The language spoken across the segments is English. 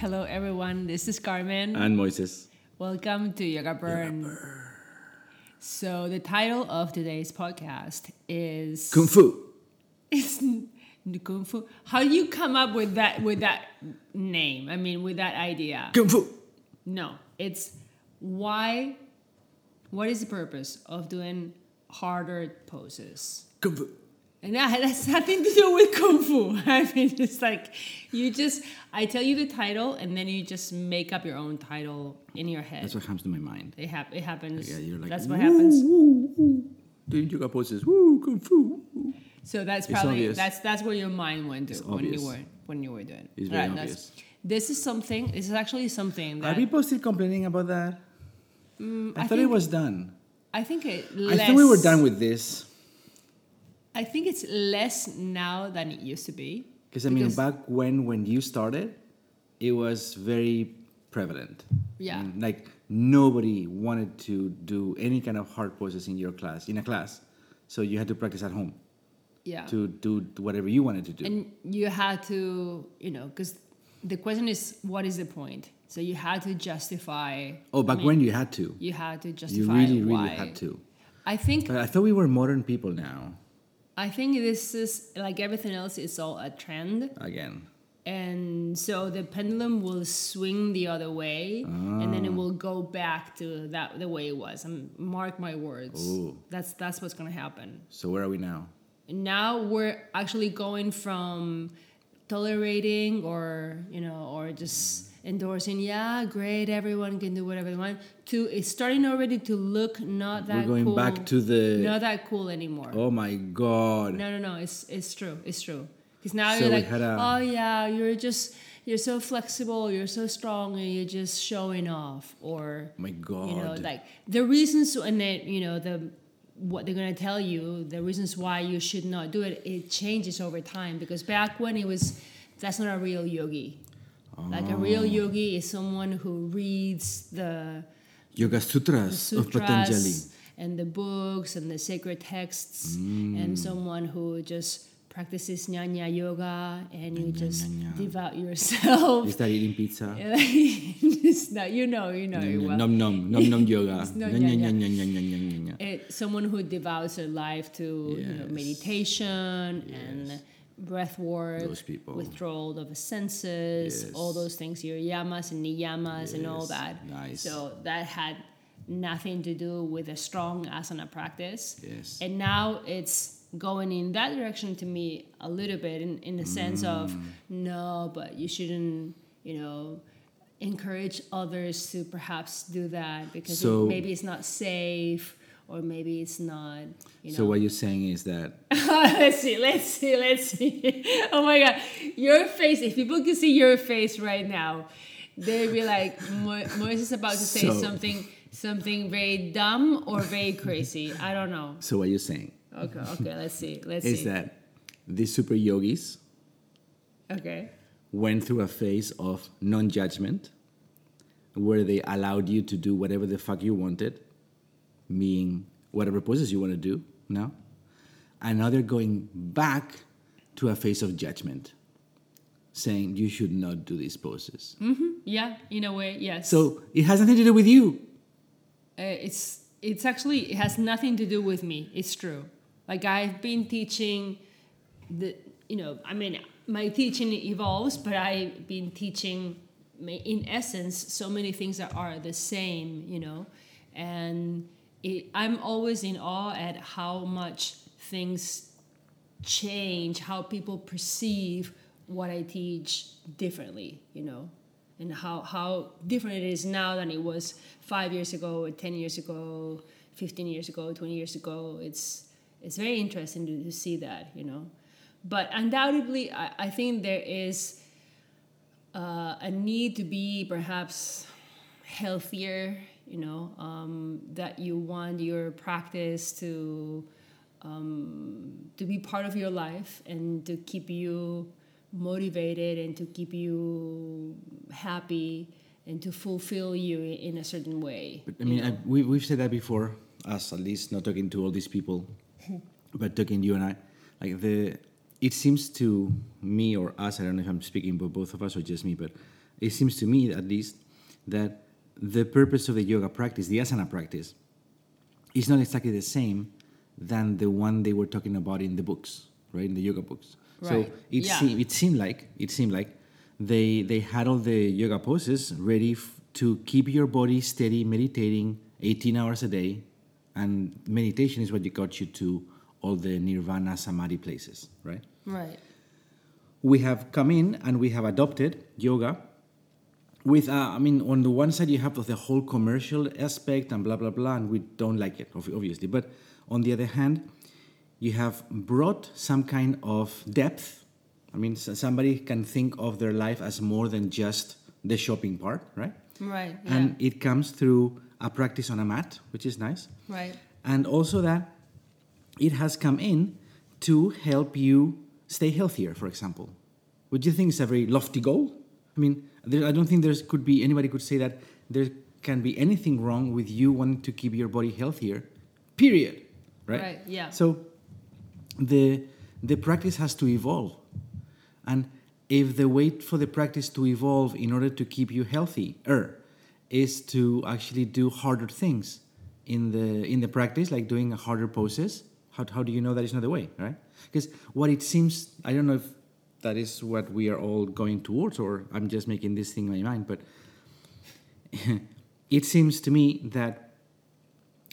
Hello, everyone. This is Carmen. And Moises. Welcome to Yoga Burn. So, the title of today's podcast is Kung Fu. It's Kung Fu. How do you come up with that with that name? I mean, with that idea? Kung Fu. No, it's why. What is the purpose of doing harder poses? Kung Fu. And that has nothing to do with kung fu. I mean, it's like you just I tell you the title, and then you just make up your own title in your head. That's what comes to my mind. It, hap- it happens. Yeah, you're like, that's what "Woo, happens. woo, woo." Doing yoga poses. Woo, Kung Fu. woo. So that's probably obvious. that's that's where your mind went to It's when you were when you were doing. it. It's very that's- obvious. This is something. This is actually something Are people still complaining about that? I, Mm, I thought it was done. I think it. I thought we were done with this. I think it's less now than it used to be. Because I mean, back when when you started, it was very prevalent. Yeah. And, like nobody wanted to do any kind of hard poses in your class, in a class. So you had to practice at home Yeah. to do whatever you wanted to do. and you had to, you know, because the question is, what is the point? So you had to justify. oh, back I mean, when you had to. you had to justify. You justify really, why. really had to. I think But I thought we were modern people now. I think this is like everything else. It's all a trend. Again. and so the pendulum will swing the other way and then it Ah. will go back to that the way it was and mark my words Ooh. that's that's what's going to happen So where are we now? now we're actually going from tolerating or you know or just endorsing yeah great everyone can do whatever they want to it's starting already to look not that we're going cool, back to the. not that cool anymore Oh my God. no, no, no. It's it's true. It's true. Because now So you're like, a- oh yeah, you're just you're so flexible, you're so strong, and you're just showing off, or oh my God. you know, like the reasons and then you know the what they're gonna tell you, the reasons why you should not do it. It changes over time because back when it was, that's not a real yogi. Like a real yogi is someone who reads the Yoga sutras, the sutras of Patanjali and the books and the sacred texts, mm. and someone who just practices nyanya yoga and you nyanya, just nyanya. devout yourself. You start eating pizza. not, you know, you know. Nom nom, nom nom yoga. nyanya, nyanya, nyanya, nyanya, nyanya. Someone who devotes their life to yes. you know, meditation yes. and breath work, Those people. withdrawal of the senses, Yes. all those things, your yamas and niyamas and all that. Nice. So that had nothing to do with a strong asana practice. Yes. And now it's going in that direction to me a little bit in, in the sense of Mm. no, but you shouldn't, you know, encourage others to perhaps do that because So- maybe it's not safe or maybe it's not, you know. So what you're saying is that let's see, let's see, let's see. Oh my god, your face! If people could see your face right now, they'd be like, Mo- Moise is about to say So- something, something very dumb or very crazy. I don't know. so what you're saying Okay, okay, let's see, let's is see. Is that these super yogis okay, went through a phase of non-judgment where they allowed you to do whatever the fuck you wanted, meaning whatever poses you want to do now. And now they're going back to a phase of judgment, saying you should not do these poses. yeah, in a way, yes. So it has nothing to do with you. Uh, it's it's actually it has nothing to do with me. It's true. Like I've been teaching the you know I mean my teaching evolves, but I've been teaching in essence so many things that are the same. You know, and it, I'm always in awe at how much things change, how people perceive what I teach differently. You know and how, how different it is now than it was five years ago, or 10 years ago, 15 years ago, 20 years ago. It's, it's very interesting to, to see that, you know. But undoubtedly, I, I think there is uh, a need to be perhaps healthier, you know, um, that you want your practice to um, to be part of your life and to keep you motivated and to keep you happy and to fulfill you in a certain way. But I mean, I, we, we've said that before, us at least, not talking to all these people, but talking to you and I. Like the it seems to me or us, I don't know if I'm speaking for both of us or just me, but it seems to me at least that the purpose of the yoga practice, the asana practice, is not exactly the same than the one they were talking about in the books, right? In the yoga books. So Right. it, Yeah. seemed, it seemed like it seemed like they they had all the yoga poses ready f- to keep your body steady, meditating 18 hours a day, and meditation is what you got you to all the nirvana samadhi places, right? Right. we have come in and we have adopted yoga with uh, i mean on the one side you have the whole commercial aspect and blah blah blah and we don't like it obviously but on the other hand you have brought some kind of depth i mean so somebody can think of their life as more than just the shopping part right Right. Yeah. and it comes through a practice on a mat which is nice right. and also that it has come in to help you stay healthier for example would you think is a very lofty goal i mean there, i don't think there could be anybody could say that there can be anything wrong with you wanting to keep your body healthier period right Right, yeah. so the the practice has to evolve and if the way for the practice to evolve in order to keep you healthier is to actually do harder things in the in the practice, like doing harder poses, how, how do you know that is not the way, right? Because what it seems, I don't know if that is what we are all going towards, or I'm just making this thing in my mind, but it seems to me that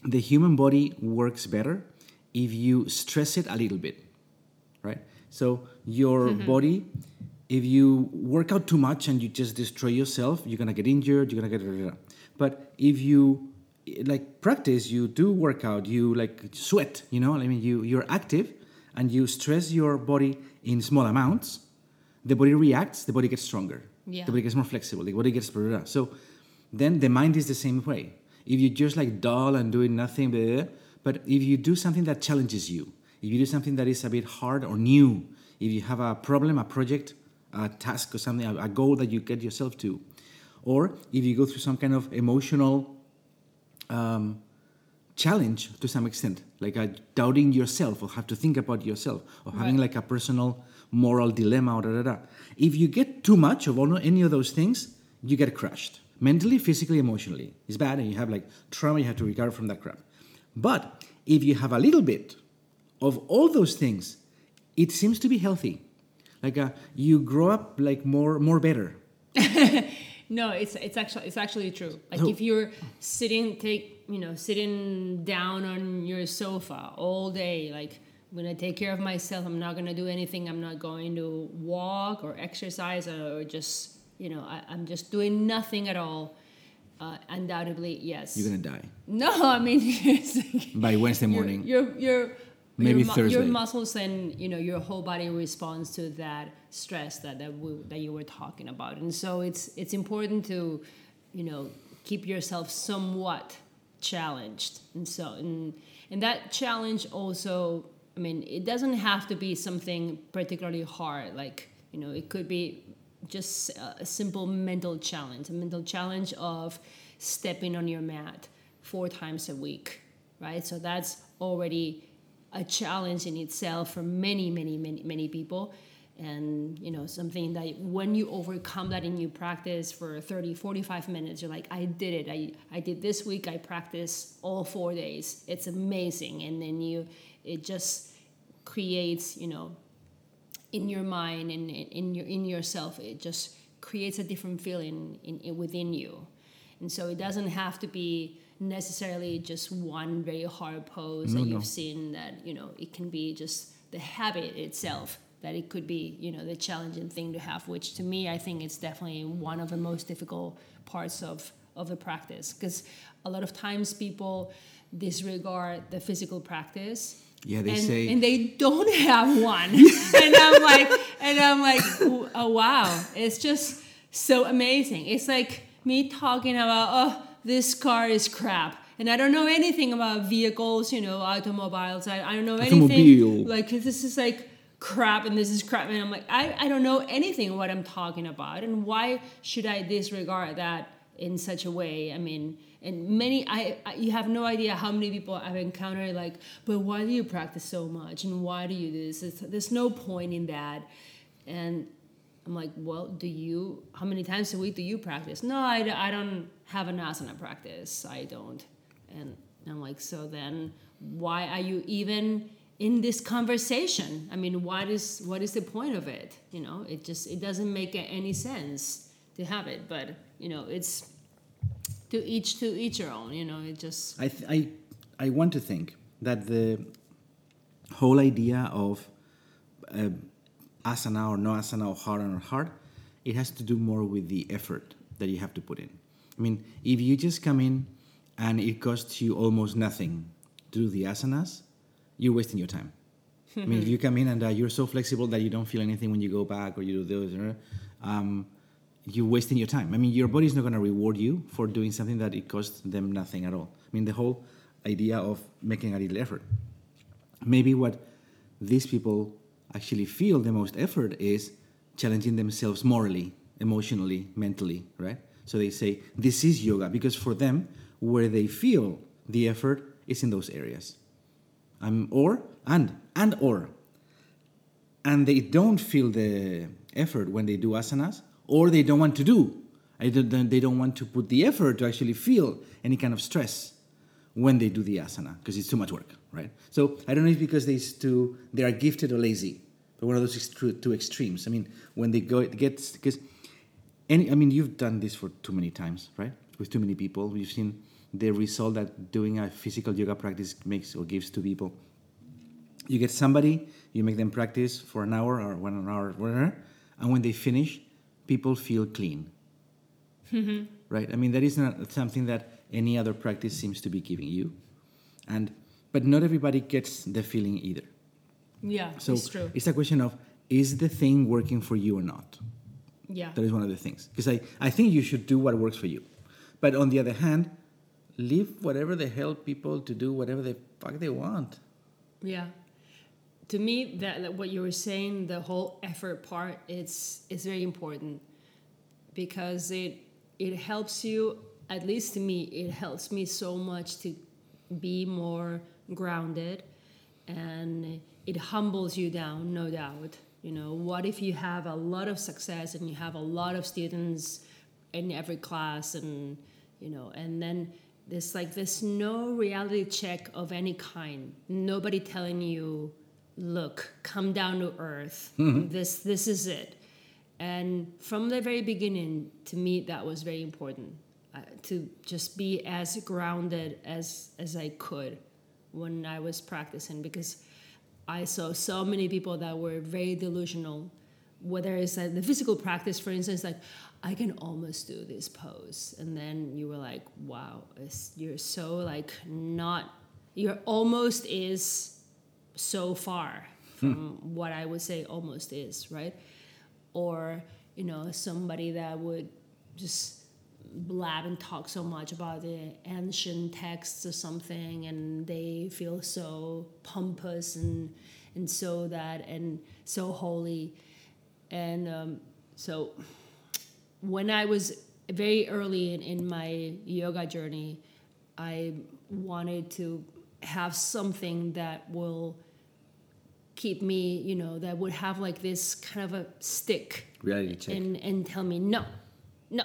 the human body works better if you stress it a little bit, right? So your mm-hmm. body, if you work out too much and you just destroy yourself, you're gonna get injured. You're gonna get. But if you like practice, you do work out, you like sweat. You know, I mean, you you're active and you stress your body in small amounts. The body reacts. The body gets stronger. Yeah. The body gets more flexible. The body gets. blah, blah, blah. So then the mind is the same way. If you just like dull and doing nothing, blah, but if you do something that challenges you, if you do something that is a bit hard or new, if you have a problem, a project, a task or something, a, a goal that you get yourself to, or if you go through some kind of emotional um, challenge to some extent, like a doubting yourself or have to think about yourself or having Right. like a personal moral dilemma or da, da, da. If you get too much of all, any of those things, you get crushed mentally, physically, emotionally. It's bad, and you have like trauma. You have to recover from that crap. But if you have a little bit of all those things, it seems to be healthy. Like uh, you grow up like more, more better. No, it's it's actually it's actually true. Like if you're sitting take you know sitting down on your sofa all day, like I'm gonna take care of myself. I'm not gonna do anything. I'm not going to walk or exercise or just you know I, I'm just doing nothing at all. Uh, undoubtedly, yes. You're gonna die no, I mean like, by Wednesday morning. your your, your Maybe your, mu- your muscles and you know your whole body responds to that stress that that, we, that you were talking about, and so it's it's important to you know keep yourself somewhat challenged, and so and and that challenge also. I mean, it doesn't have to be something particularly hard. Like you know, it could be just a simple mental challenge, a mental challenge of stepping on your mat four times a week, right? So that's already a challenge in itself for many, many, many, many people. And, you know, something that when you overcome that and you practice for 30, 45 minutes, you're like, I did it. I, I did this week. I practiced all four days. It's amazing. And then you, it just creates, you know, in your mind and in in your in yourself it just creates a different feeling in, in within you and so it doesn't have to be necessarily just one very hard pose No, that you've seen that you know it can be just the habit itself that it could be you know the challenging thing to have which to me i think it's definitely one of the most difficult parts of of the practice. Because a lot of times people disregard the physical practice Yeah, they and, say- and they don't have one. And i'm like and i'm like oh wow. It's just so amazing. It's like me talking about oh this car is crap and i don't know anything about vehicles you know automobiles i, I don't know Automobile. anything like this is like crap and this is crap and i'm like I, I don't know anything what i'm talking about and why should i disregard that in such a way. I mean, and many I, I you have no idea how many people I've encountered like, but why do you practice so much and why do you do this? It's, there's no point in that, and I'm like, well, do you? How many times a week do you practice? No, I, I don't have an asana practice. I don't, and I'm like, so then why are you even in this conversation? I mean, what is what is the point of it? You know, it just it doesn't make any sense to have it, but you know, it's to each to each your own. You know, it just I, I, I want to think that the whole idea of uh, asana or no asana or hard or hard, it has to do more with the effort that you have to put in. I mean, if you just come in and it costs you almost nothing to do the asanas, you're wasting your time. I mean, if you come in and uh, you're so flexible that you don't feel anything when you go back or you do those, um, you're wasting your time. I mean, your body's not going to reward you for doing something that it costs them nothing at all. I mean, the whole idea of making a little effort. Maybe what these people actually feel the most effort is challenging themselves morally, emotionally, mentally, right? So they say, this is yoga, because for them, where they feel the effort is in those areas. Um, or, and, and or. And they don't feel the effort when they do asanas, or they don't want to do. They don't want to put the effort to actually feel any kind of stress when they do the asana, because it's too much work, right? So I don't know if because they, too, they are gifted or lazy, but one of those two extremes. I mean, when they go, it gets, because any, I mean, you've done this for too many times, right? With too many people. You've seen the result that doing a physical yoga practice makes or gives to people. You get somebody, you make them practice for an hour or one hour, whatever, and when they finish, people feel clean. Mm-hmm. Right? I mean, that is not something that any other practice seems to be giving you. And but not everybody gets the feeling either. Yeah, so it's true. It's a question of is the thing working for you or not? Yeah. That is one of the things. Because I, I think you should do what works for you. But on the other hand, leave whatever the hell people to do whatever the fuck they want. Yeah. To me, that, that what you were saying, the whole effort part, it's is very important because it it helps you. At least to me, it helps me so much to be more grounded, and it humbles you down, no doubt. You know, what if you have a lot of success and you have a lot of students in every class, and you know, and then there's like there's no reality check of any kind. Nobody telling you, look, come down to earth. Mm-hmm. This this is it. And from the very beginning, to me, that was very important Uh, to just be as grounded as as I could when I was practicing because I saw so many people that were very delusional. Whether it's like the physical practice, for instance, like I can almost do this pose, and then you were like, "Wow, you're so like not. You're almost is so far from hmm. what I would say almost is right." Or you know somebody that would just blab and talk so much about the ancient texts or something and they feel so pompous and and so that and so holy and um, so when i was very early in, in my yoga journey i wanted to have something that will keep me you know that would have like this kind of a stick Reality check. and and tell me no no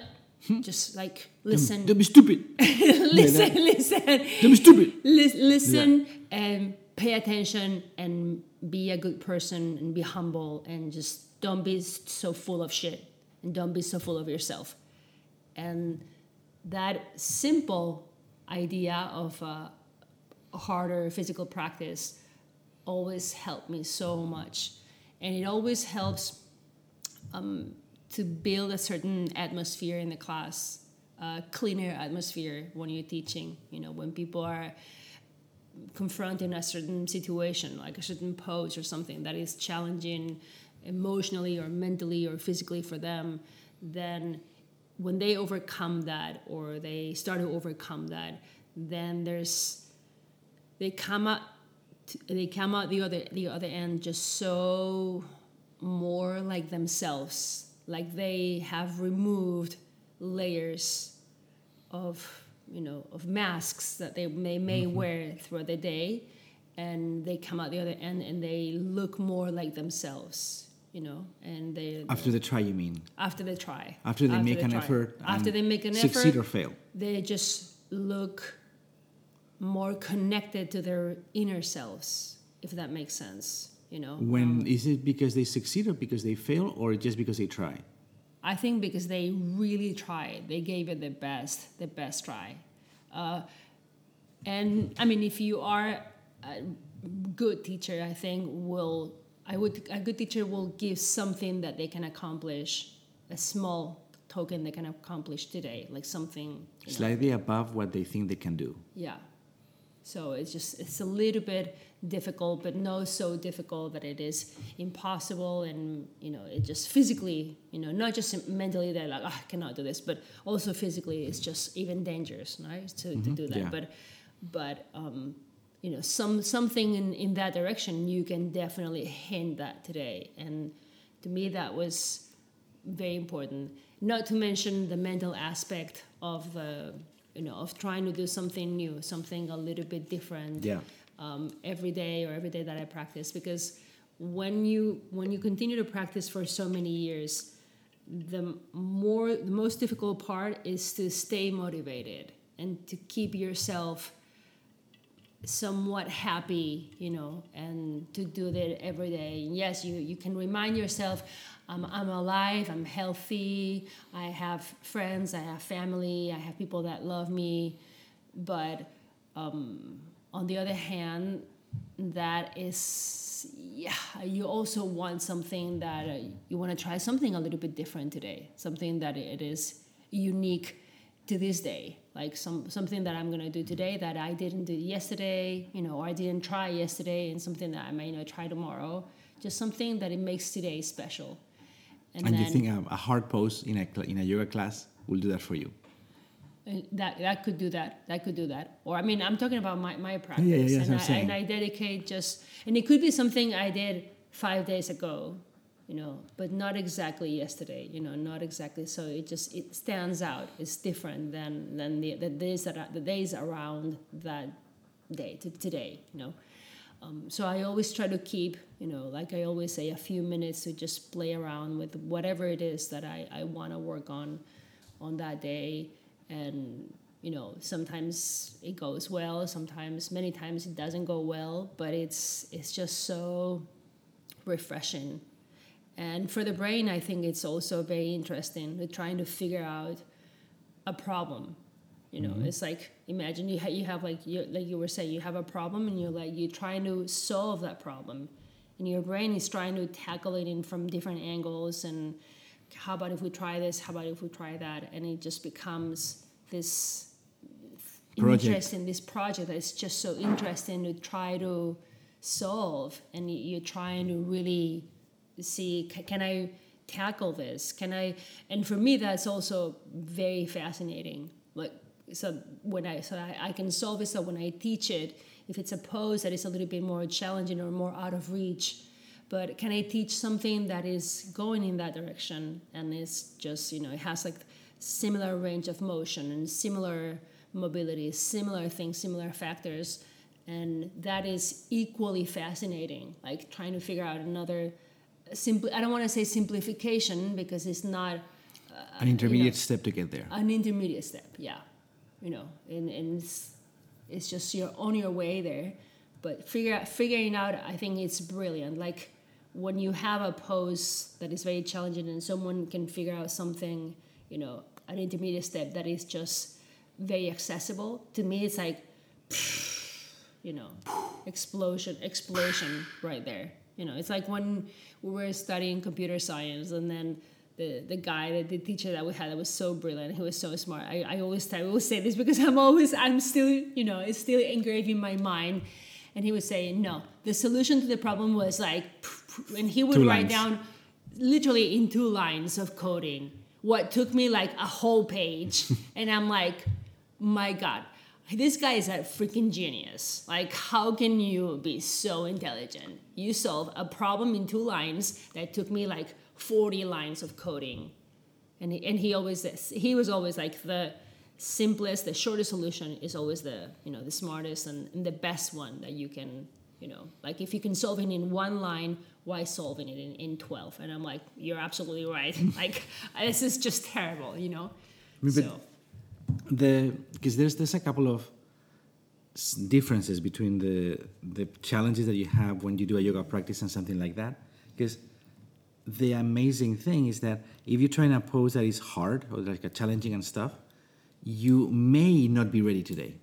just like listen. Don't, don't be stupid. listen listen. Don't be stupid. Lis- listen and pay attention and be a good person and be humble and just don't be so full of shit and don't be so full of yourself. And that simple idea of a harder physical practice always helped me so much. And it always helps um, to build a certain atmosphere in the class a cleaner atmosphere when you're teaching you know when people are confronting a certain situation like a certain pose or something that is challenging emotionally or mentally or physically for them then when they overcome that or they start to overcome that then there's they come out they come out the other the other end just so more like themselves like they have removed layers of you know of masks that they may may mm-hmm. wear throughout the day, and they come out the other end and they look more like themselves. You know, and they After the try, you mean? after they try After they make an try. effort. after they make an effort. succeed effort or fail. they just look more connected to their inner selves if that makes sense you know When is it because they succeed or because they fail or just because they try? i think because they really tried they gave it the best the best try uh, and i mean if you are a good teacher i think will i would a good teacher will give something that they can accomplish a small token they can accomplish today like something you know, Slightly above what they think they can do. Yeah. So it's just it's a little bit difficult, but no so difficult that it is impossible, and you know it just physically, you know, not just mentally that like oh, I cannot do this, but also physically it's just even dangerous, right? To, to mm-hmm. do that, yeah. but but um, you know some something in in that direction you can definitely hint that today, and to me that was very important. Not to mention the mental aspect of the, you know, of trying to do something new, something a little bit different. Yeah. Um, every day or every day that I practice, because when you when you continue to practice for so many years, the more the most difficult part is to stay motivated and to keep yourself somewhat happy, you know, and to do that every day. And yes, you, you can remind yourself, I'm, I'm alive, I'm healthy, I have friends, I have family, I have people that love me. But um, on the other hand, that is, yeah, you also want something that uh, you want to try something a little bit different today, something that it is unique to this day. Like some something that i'm going to do today that i didn't do yesterday you know or i didn't try yesterday and something that i may not try tomorrow. Just something that it makes today special And, you think a, a hard pose in a, in a yoga class will do that for you? uh, that that could do that that could do that. Or i mean i'm talking about my, my practice yeah, yeah, and, I, and i dedicate just and it could be something i did five days ago you know but not exactly yesterday you know not exactly so it just it stands out it's different than than the, the days that are, the days around that day to today you know um, so i always try to keep you know like i always say a few minutes to just play around with whatever it is that i, I want to work on on that day. And you know sometimes it goes well sometimes many times it doesn't go well but it's it's just so refreshing. And for the brain i think it's also very interesting trying to figure out a problem you know mm-hmm. it's like imagine you, ha- you have like you like you were saying you have a problem and you're like you're trying to solve that problem. And your brain is trying to tackle it in from different angles and how about if we try this how about if we try that? And it just becomes this Project. interesting this project that's just so interesting to try to solve. And you- you're trying to really see can i tackle this? Can i and for me that's also very fascinating. Like so when i so I, I can solve it. So when i teach it if it's a pose that is a little bit more challenging or more out of reach but can i teach something that is going in that direction and is just you know it has like similar range of motion and similar mobility similar things similar factors. And that is equally fascinating like trying to figure out another simple i don't want to say simplification because it's not uh, An intermediate step to get there. an intermediate step yeah you know and, and it's, it's just you're on your way there. But figure out, figuring out i think it's brilliant. Like when you have a pose that is very challenging and someone can figure out something you know an intermediate step that is just very accessible to me it's like you know explosion explosion right there. You know it's like when we were studying computer science and then the, the guy that the teacher that we had that was so brilliant. He was so smart. I, I always I always say this because i'm always i'm still you know it's still engraved in my mind. And he was saying no the solution to the problem was like and he would Two write lines. down literally in two lines of coding what took me like a whole page. And i'm like my god this guy is a freaking genius. Like how can you be so intelligent? You solve a problem in two lines that took me like 40 lines of coding. And he, and he always he was always like the simplest, the shortest solution is always the you know the smartest and, and the best one that you can you know like if you can solve it in one line why solving it in, in 12 and i'm like you're absolutely right. Like this is just terrible you know? But- so the because there's there's a couple of differences between the the challenges that you have when you do a yoga practice and something like that. Because the amazing thing is that if you try in a pose that is hard or like a challenging and stuff you may not be ready today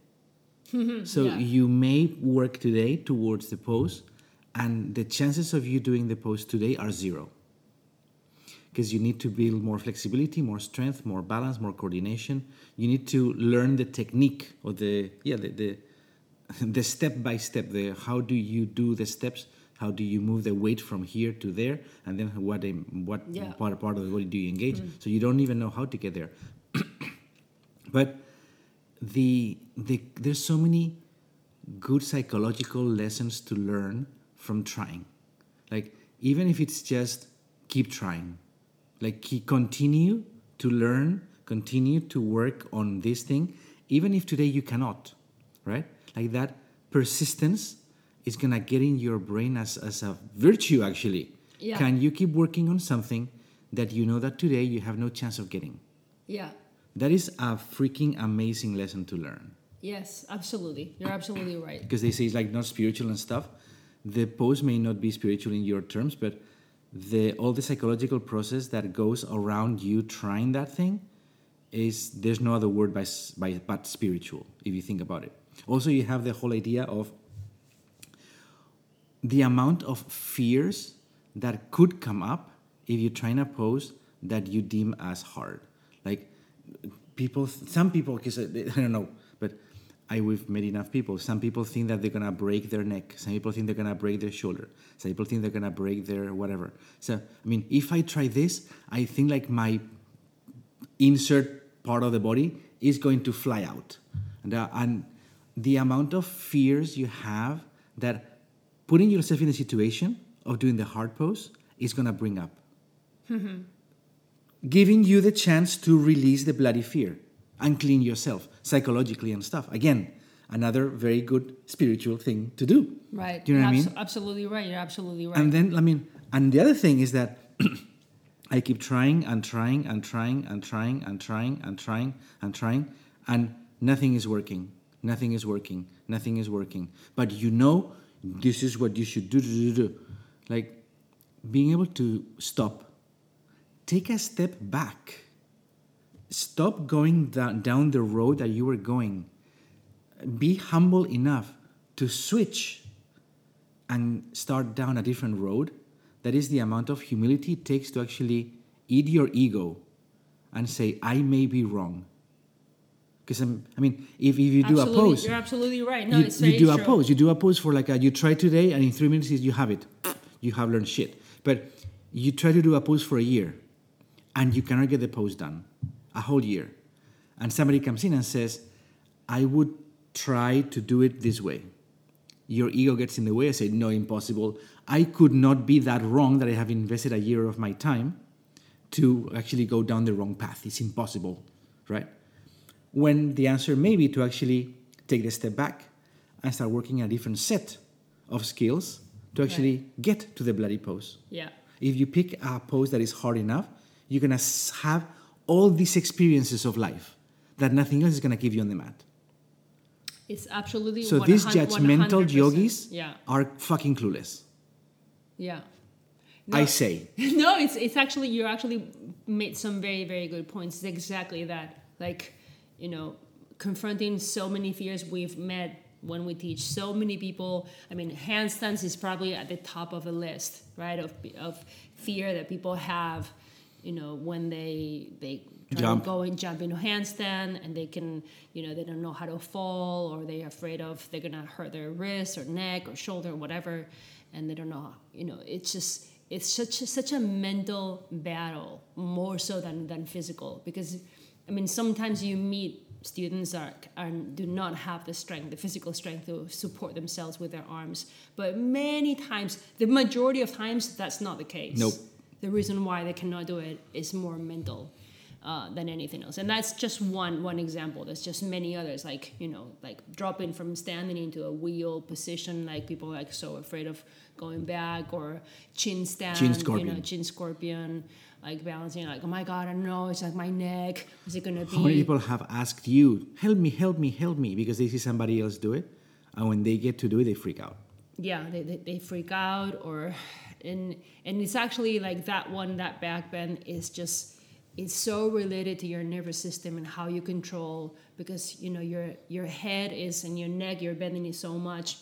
so Yeah. you may work today towards the pose and the chances of you doing the pose today are zero because you need to build more flexibility, more strength, more balance, more coordination. You need to learn the technique or the yeah the the, the step by step. The how do you do the steps? How do you move the weight from here to there? And then what what Yeah. part part of the body do you engage? Mm. So you don't even know how to get there. but the the there's so many good psychological lessons to learn from trying. Like even if it's just keep trying. Like keep, continue to learn, continue to work on this thing, even if today you cannot, right? Like that persistence is gonna get in your brain as, as a virtue actually. Yeah. Can you keep working on something that you know that today you have no chance of getting? yeah That is a freaking amazing lesson to learn. yes absolutely you're absolutely right Because they say it's like not spiritual and stuff. The pose may not be spiritual in your terms, but the all the psychological process that goes around you trying that thing is there's no other word by, by but spiritual if you think about it. Also, you have the whole idea of the amount of fears that could come up if you try in a pose that you deem as hard. Like people, some people, because I don't know, but I we've met enough people. Some people think that they're gonna break their neck. Some people think they're gonna break their shoulder. Some people think they're gonna break their whatever. So I mean, if I try this, I think like my insert part of the body is going to fly out. And, uh, and the amount of fears you have that putting yourself in a situation of doing the hard pose is going to bring up. Mm-hmm. Giving you the chance to release the bloody fear and clean yourself psychologically and stuff. Again, another very good spiritual thing to do. right Do you know what I mean? abso- absolutely right you're absolutely right And then, I mean, and the other thing is that I keep trying and trying and trying and trying and trying and trying and trying, and nothing is working. Nothing is working. Nothing is working. But you know, this is what you should do. do, do, do. Like being able to stop, take a step back, stop going down, down the road that you were going. Be humble enough to switch and start down a different road, that is the amount of humility it takes to actually eat your ego and say, I may be wrong. Because, um, I mean, if, if you do absolutely, a pose, you're absolutely right no you, it's you very do a true. pose, you do a pose for like a, you try today and in three minutes you have it. You have learned shit. But you try to do a pose for a year and you cannot get the pose done, a whole year. And somebody comes in and says, I would try to do it this way your ego gets in the way. I say, no, impossible. I could not be that wrong that I have invested a year of my time to actually go down the wrong path. It's impossible, right? When the answer may be to actually take the step back and start working a different set of skills to actually get to the bloody pose. yeah If you pick a pose that is hard enough, you're gonna have all these experiences of life that nothing else is gonna give you on the mat. it's absolutely So these judgmental 100%. yogis yeah are fucking clueless. yeah I say. no, it's it's actually you actually made some very very good points. It's exactly that. Like, you know, confronting so many fears we've met when we teach so many people. I mean, handstands is probably at the top of the list, right? Of of fear that people have, you know, when they they Jump. go and jump into handstand and they can, you know, they don't know how to fall or they're afraid of they're gonna hurt their wrist or neck or shoulder or whatever, and they don't know. You know, it's just it's such a, such a mental battle more so than than physical because I mean sometimes you meet students are, are do not have the strength the physical strength to support themselves with their arms but many times the majority of times that's not the case Nope. the reason why they cannot do it is more mental uh, than anything else. And that's just one one example. There's just many others, like you know, like dropping from standing into a wheel position, like people are like so afraid of going back, or chin stand, Chin you know, chin scorpion, like balancing, like oh my god, I don't know, it's like my neck. Is it gonna be? How many people have asked you, help me, help me, help me, because they see somebody else do it, and when they get to do it, they freak out. yeah they, they, they freak out or and and it's actually like that one that back bend is just it's so related to your nervous system and how you control because you know your your head is and your neck you're bending it so much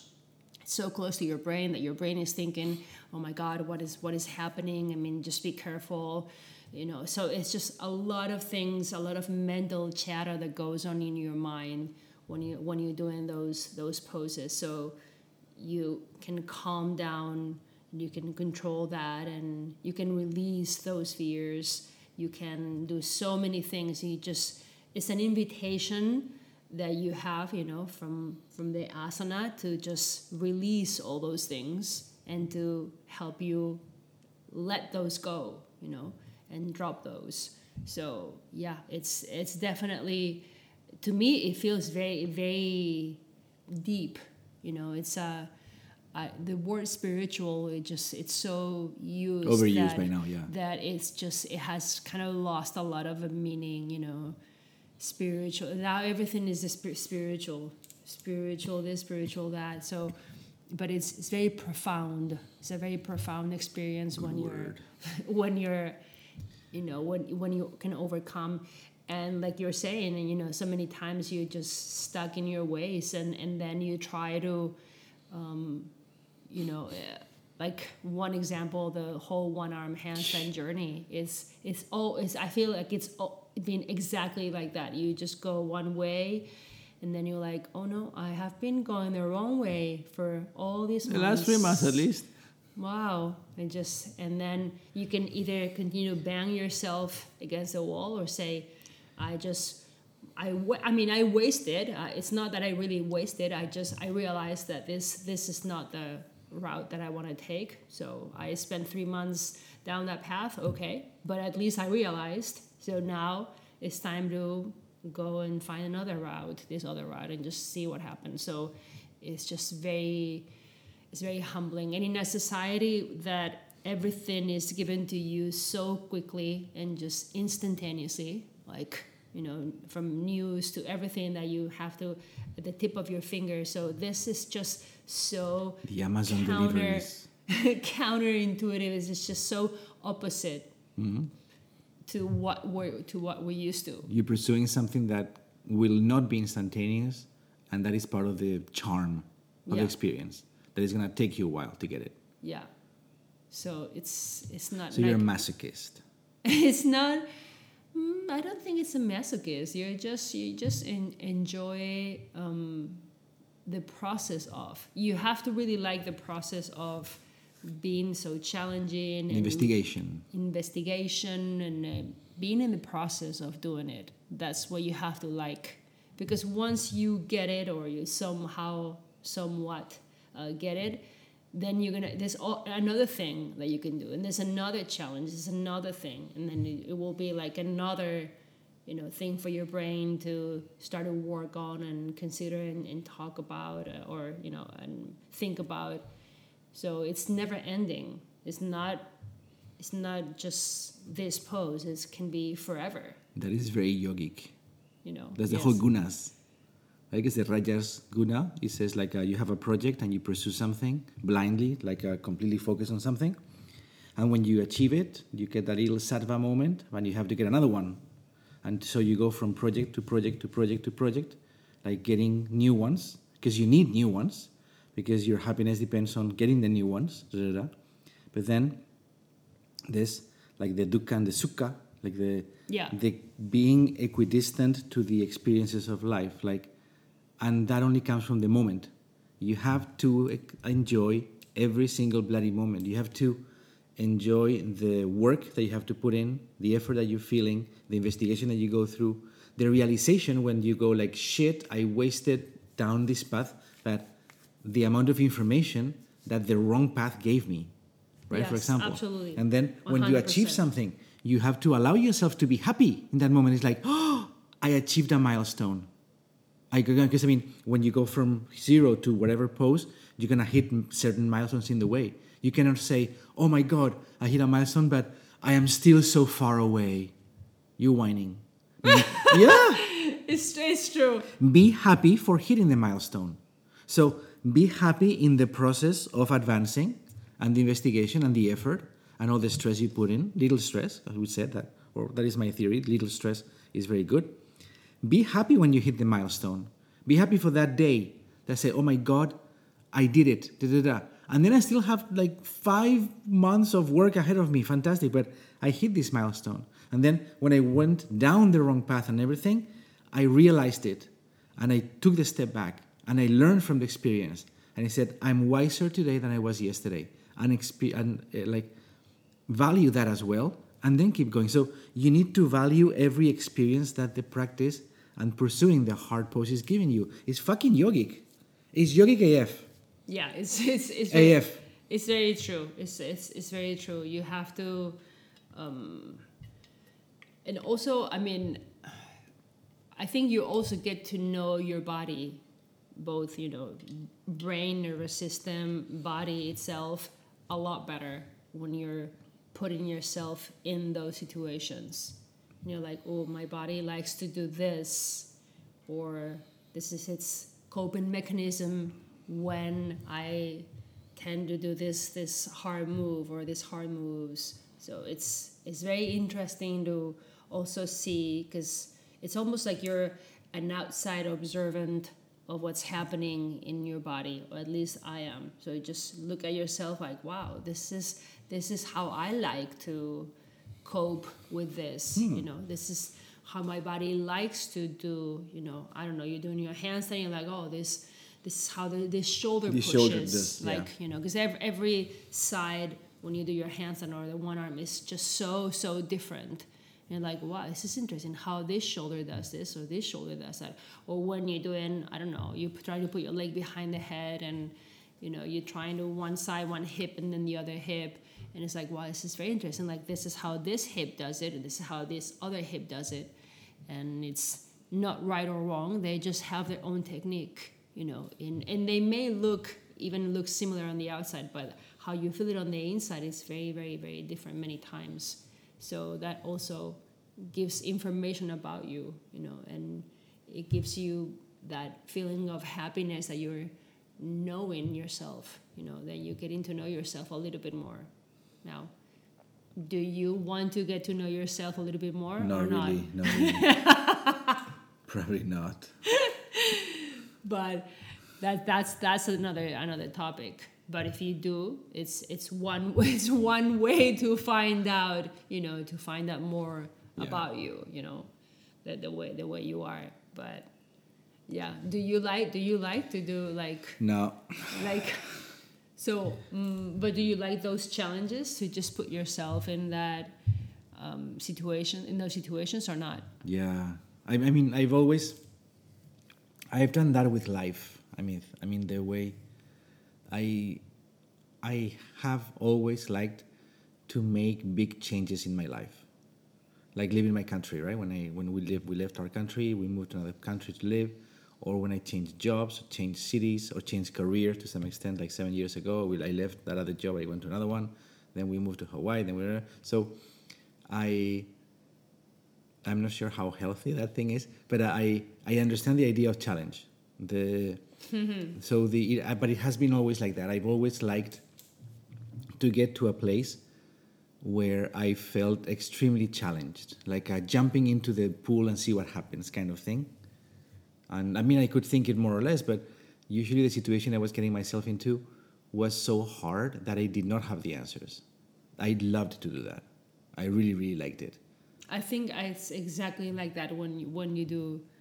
so close to your brain that your brain is thinking oh my god what is what is happening? I mean just be careful you know? So it's just a lot of things a lot of mental chatter that goes on in your mind when you when you're doing those those poses. So you can calm down you can control that and you can release those fears. You can do so many things. You just it's an invitation that you have you know from from the asana to just release all those things and to help you let those go you know and drop those. So yeah it's it's definitely to me it feels very very deep you know. It's uh the word spiritual it just it's so used Overused that, by now, yeah. that it's just it has kind of lost a lot of a meaning you know spiritual now everything is a spiritual spiritual this spiritual that so but it's it's very profound. It's a very profound experience when you're when you're you know when when you can overcome. And like you're saying and you know so many times you're just stuck in your ways and and then you try to um, you know eh, like one example the whole one arm handstand journey. Is is all is i feel like it's all, been exactly like that you just go one way and then you're like oh no i have been going the wrong way for all these months. The last three months at least. wow and just and then you can either continue to bang yourself against the wall or say i just i wa- i mean i wasted uh, it's not that i really wasted i just i realized that this this is not the route that i want to take so i spent three months down that path okay but at least i realized so now it's time to go and find another route this other route and just see what happens so it's just very it's very humbling. And in a society that everything is given to you so quickly and just instantaneously, like, you know, from news to everything that you have to at the tip of your finger. So this is just so The Amazon counter deliveries. counterintuitive. It's just so opposite Mm-hmm. To what we're to what we're used to. You're pursuing something that will not be instantaneous, and that is part of the charm of the experience. That is going to take you a while to get it. Yeah. So it's it's not So you're a masochist. it's not mm, i don't think it's a masochist you're just you just en- enjoy um, the process of you have to really like the process of being so challenging and Investigation. investigation and uh, being in the process of doing it that's what you have to like because once you get it or you somehow somewhat uh, get it then you're gonna there's all, another thing that you can do and there's another challenge there's another thing and then it, it will be like another you know thing for your brain to start to work on and consider and, and talk about uh, or you know and think about so it's never ending it's not it's not just this pose it can be forever That is very yogic. you know That's the Yes. whole gunas. I guess the Rajas guna. It says like uh, you have a project and you pursue something blindly, like uh, completely focused on something, and when you achieve it, you get that little sattva moment, and you have to get another one, and so you go from project to project to project to project, like getting new ones because you need new ones because your happiness depends on getting the new ones. da, da, da. But then this like the dukkha and the sukha, like the Yeah. the being equidistant to the experiences of life, like, and that only comes from the moment. You have to enjoy every single bloody moment. You have to enjoy the work that you have to put in, the effort that you're feeling, the investigation that you go through, the realization when you go like, shit, I wasted down this path, that the amount of information that the wrong path gave me, right? For example. absolutely. And then when you achieve something, you have to allow yourself to be happy in that moment. It's like, oh, I achieved a milestone. I because I mean, when you go from zero to whatever pose, you're gonna hit certain milestones in the way. You cannot say, "Oh my God, I hit a milestone, but I am still so far away." You whining. yeah. It's, it's true. Be happy for hitting the milestone. So be happy in the process of advancing and the investigation and the effort and all the stress you put in. Little stress, as we said that, or that is my theory. Little stress is very good. Be happy when you hit the milestone. Be happy for that day that say, "Oh my God, I did it." Da, da, da. And then I still have like five months of work ahead of me. Fantastic, but I hit this milestone. And then when I went down the wrong path and everything, I realized it, and I took the step back and I learned from the experience. And I said, "I'm wiser today than I was yesterday," and, exp- and uh, like value that as well, and then keep going. So you need to value every experience that the practice and pursuing the hard pose is giving you. It's fucking yogic. It's yogic AF. Yeah, it's it's it's very, AF. It's very true. It's it's it's very true. You have to, um, and also, I mean, I think you also get to know your body, both you know, brain, nervous system, body itself, a lot better when you're putting yourself in those situations. You're like, oh, my body likes to do this, or this is its coping mechanism when I tend to do this this hard move or this hard moves. So it's it's very interesting to also see because it's almost like you're an outside observant of what's happening in your body, or at least I am. So you just look at yourself like, wow, this is this is how I like to cope with this. You know, this is how my body likes to do. You know, I don't know. You're doing your handstand, you're like, oh, this this is how the this shoulder The pushes. shoulder yeah. like you know, because every, every side when you do your handstand or the one arm is just so so different. And like, wow, this is interesting. How this shoulder does this or this shoulder does that. Or when you're doing, I don't know, you try to put your leg behind the head and you know you're trying to one side one hip and then the other hip. And it's like wow this is very interesting. Like this is how this hip does it and this is how this other hip does it. And it's not right or wrong. They just have their own technique you know in, and they may look even look similar on the outside but how you feel it on the inside is very very very different many times so that also gives information about you you know and it gives you that feeling of happiness that you're knowing yourself you know that you're getting to know yourself a little bit more now do you want to get to know yourself a little bit more Not or not really. Not really. Probably not. but that that's that's another another topic but if you do it's it's one it's one way to find out you know to find out more Yeah. about you you know the, the way the way you are but yeah do you like do you like to do like No. like so mm, but do you like those challenges to just put yourself in that um, situation in those situations or not Yeah, I, I mean, I've always, I've done that with life. I mean, I mean the way, I, I have always liked to make big changes in my life, like leaving my country. Right when I when we live we left our country, we moved to another country to live, or when I changed jobs, changed cities, or changed career to some extent. Like seven years ago, we, I left that other job, I went to another one. Then we moved to Hawaii. Then we were so, I I'm not sure how healthy that thing is, but I I understand the idea of challenge. The so the it, but it has been always like that. I've always liked to get to a place where I felt extremely challenged, like uh, jumping into the pool and see what happens, kind of thing. And I mean, I could think it more or less, but usually the situation I was getting myself into was so hard that I did not have the answers. I loved to do that. I really, really liked it. I think it's exactly like that when you, when you do uh,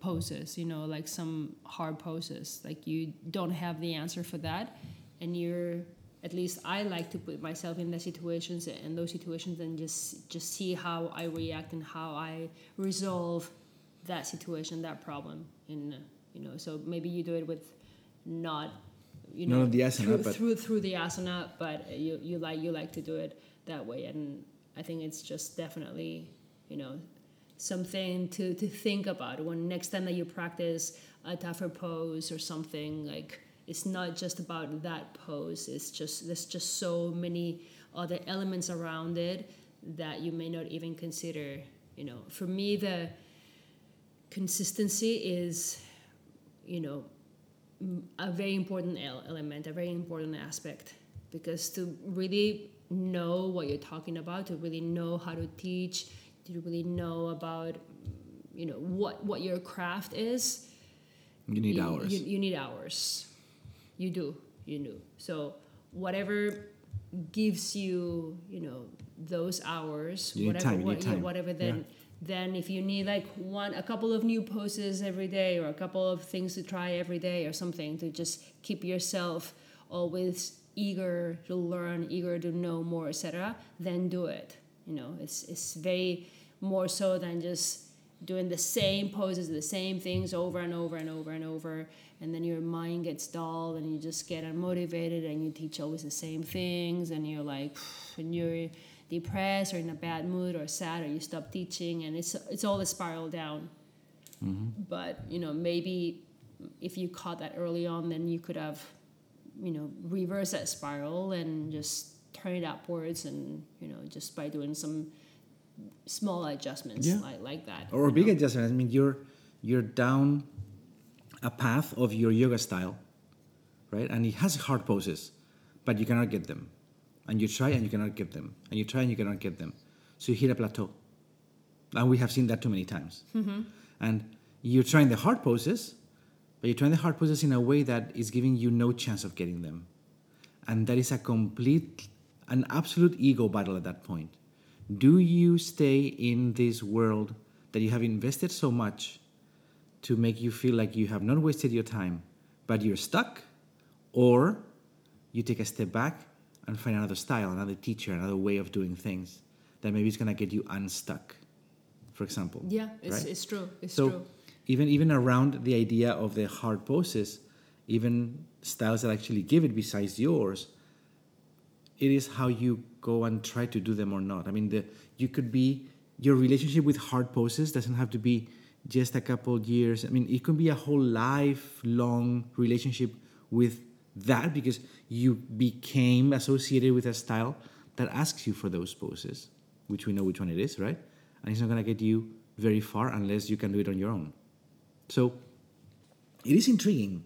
poses, you know, like some hard poses. Like you don't have the answer for that, and you're at least I like to put myself in the situations and those situations and just just see how I react and how I resolve that situation, that problem. In uh, you know, so maybe you do it with not you know Not the asana, through, but- through through the asana, but you you like you like to do it that way and I think it's just definitely, you know, something to, to think about when next time that you practice a tougher pose or something like it's not just about that pose. It's just there's just so many other elements around it that you may not even consider you know. For me the consistency is you know a very important element a very important aspect because to really know what you're talking about to really know how to teach to really know about you know what what your craft is? You need you, hours. you, you need hours. You do you do. So whatever gives you you know those hours You need whatever time, you what, yeah, whatever then Yeah. then if you need like one a couple of new poses every day or a couple of things to try every day or something to just keep yourself always eager to learn eager to know more etc then do it you know it's it's very more so than just doing the same poses the same things over and over and over and over. And then your mind gets dull and you just get unmotivated and you teach always the same things and you're like when you're depressed or in a bad mood or sad or you stop teaching and it's it's all a spiral down. Mm-hmm. But you know maybe if you caught that early on then you could have you know reverse that spiral and just turn it upwards and you know just by doing some small adjustments Yeah. like like that or big know? adjustments. I mean, you're you're down a path of your yoga style, right? And it has hard poses, but you cannot get them. And you try and you cannot get them. And you try and you cannot get them. So you hit a plateau. And we have seen that too many times. Mm-hmm. And you're trying the hard poses, but you're trying the hard poses in a way that is giving you no chance of getting them. And that is a complete, an absolute ego battle at that point. Do you stay in this world that you have invested so much to make you feel like you have not wasted your time, but you're stuck? Or you take a step back and find another style, another teacher, another way of doing things that maybe is going to get you unstuck, for example. yeah it's, right? it's true it's so true even even around the idea of the hard poses, even styles that actually give it besides yours, it is how you go and try to do them or not. I mean, the you could be your relationship with hard poses doesn't have to be just a couple years. I mean, it could be a whole lifelong relationship with that because you became associated with a style that asks you for those poses, which we know which one it is, right? And it's not going to get you very far unless you can do it on your own. So it is intriguing.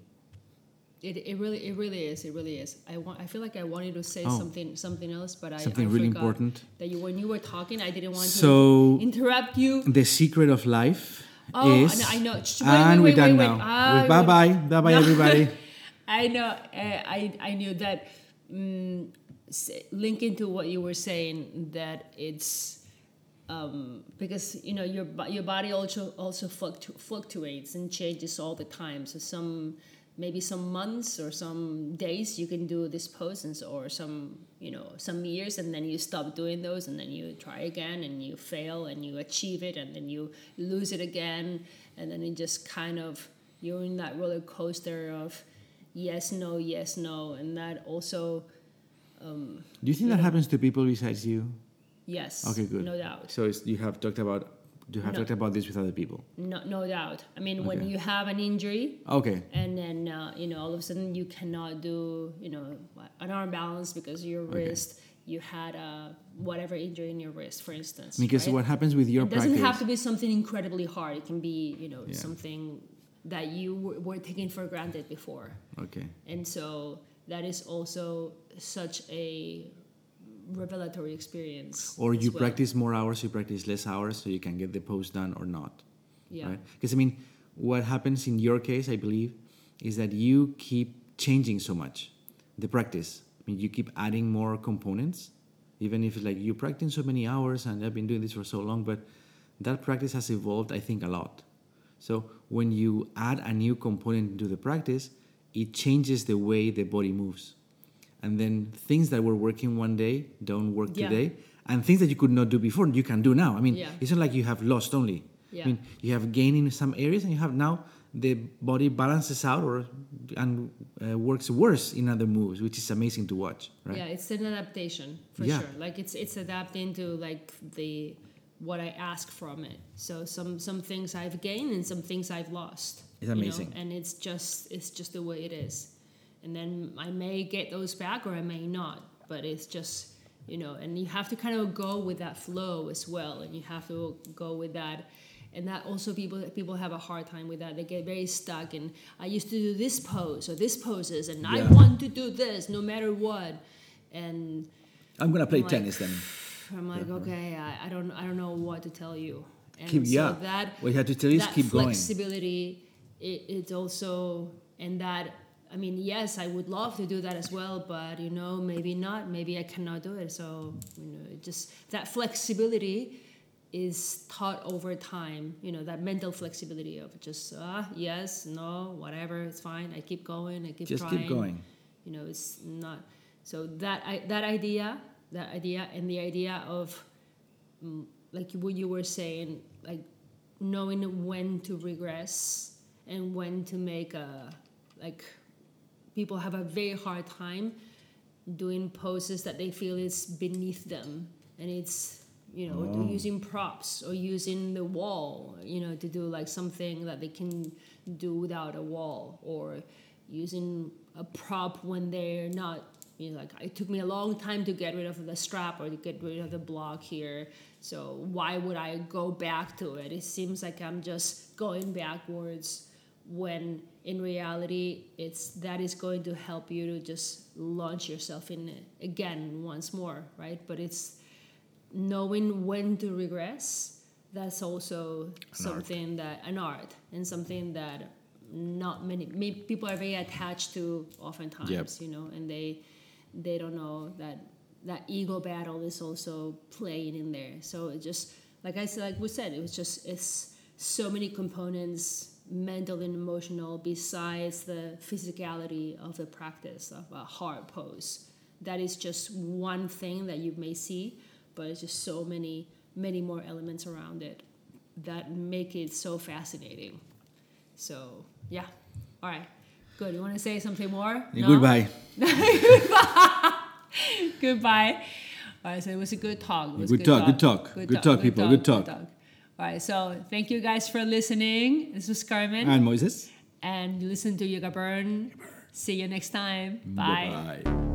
It, it really it really is it really is I want I feel like I wanted to say Oh. something something else but I Something I really important. that you when you were talking I didn't want So- to interrupt you The secret of life Oh, is. Know- I know. Wait, and wait, we're wait, done now. Ah, bye bye. Bye bye, No. everybody. I know uh, I I knew that s- linking to what you were saying that it's um, because you know your your body also also fluctu- fluctuates and changes all the time. So some maybe some months or some days you can do this pose and so, or some you know some years and then you stop doing those and then you try again and you fail and you achieve it and then you lose it again and then it just kind of you're in that roller coaster of yes no yes no and that also um, Do you think that happens to people besides you? yes Okay, good. no doubt So it's, you have talked about you have No. talked about this with other people. no, no doubt i mean when you have an injury Okay. and then uh, you know all of a sudden you cannot do you know an arm balance because your Okay. wrist you had a whatever injury in your wrist for instance Because right? what happens with your it doesn't practice? have to be something incredibly hard it can be you know Yeah. something that you were taking for granted before okay. and so that is also such a revelatory experience Or you well. practice more hours, you practice less hours, so you can get the pose done or not. yeah right? Because I mean, what happens in your case, I believe, is that you keep changing so much the practice. I mean, you keep adding more components, even if it's like you practice so many hours and I've been doing this for so long, but that practice has evolved, I think, a lot. So when you add a new component into the practice, it changes the way the body moves. And then things that were working one day don't work Yeah. today. And things that you could not do before, you can do now. I mean, Yeah. it's not like you have lost only. Yeah. I mean, you have gained in some areas and you have now the body balances out or and uh, works worse in other moves, which is amazing to watch, right? Yeah, it's an adaptation for Yeah. sure. Like it's it's adapting to like the what I ask from it. So some some things I've gained and some things I've lost. It's you know, amazing. and it's just it's just the way it is. And then I may get those back or I may not, but it's just you know, and you have to kind of go with that flow as well, and you have to go with that. And that also people people have a hard time with that. They get very stuck and I used to do this pose or this poses and I want to do this no matter what. And I'm gonna play Like- tennis then. I'm like, okay, I, I don't I don't know what to tell you. And Keep- so yeah. that What you have to tell you is keep going. flexibility, it, it's also and that I mean, yes, I would love to do that as well, but you know, maybe not. Maybe I cannot do it. So you know, just that flexibility is taught over time. You know, that mental flexibility of just ah, yes, no, whatever, it's fine. I keep going. I keep Just trying keep going. you know it's not so that I, that idea that idea and the idea of mm, like what you were saying like knowing when to regress and when to make a like people have a very hard time doing poses that they feel is beneath them. And it's you know Oh. using props or using the wall you know to do like something that they can do without a wall or using a prop when they're not you know like it took me a long time to get rid of the strap or to get rid of the block here. So why would i go back to it? It seems like i'm just going backwards when in reality it's that is going to help you to just launch yourself in it again once more right? But it's knowing when to regress that's also something that an art and something that not many, many people are very attached to oftentimes Yep. you know and they they don't know that that ego battle is also playing in there. So it just like i said like we said it was just it's so many components mental and emotional besides the physicality of the practice of a hard pose that is just one thing that you may see but it's just so many many more elements around it that make it so fascinating so yeah all right good you want to say something more No? Goodbye. Goodbye. All right, so it was a good talk. Was Good talk, good talk. Good talk, people, good talk. All right, so thank you guys for listening. This was Carmen, And Moises. and listen to Yoga Burn. See you next time. Bye. Bye.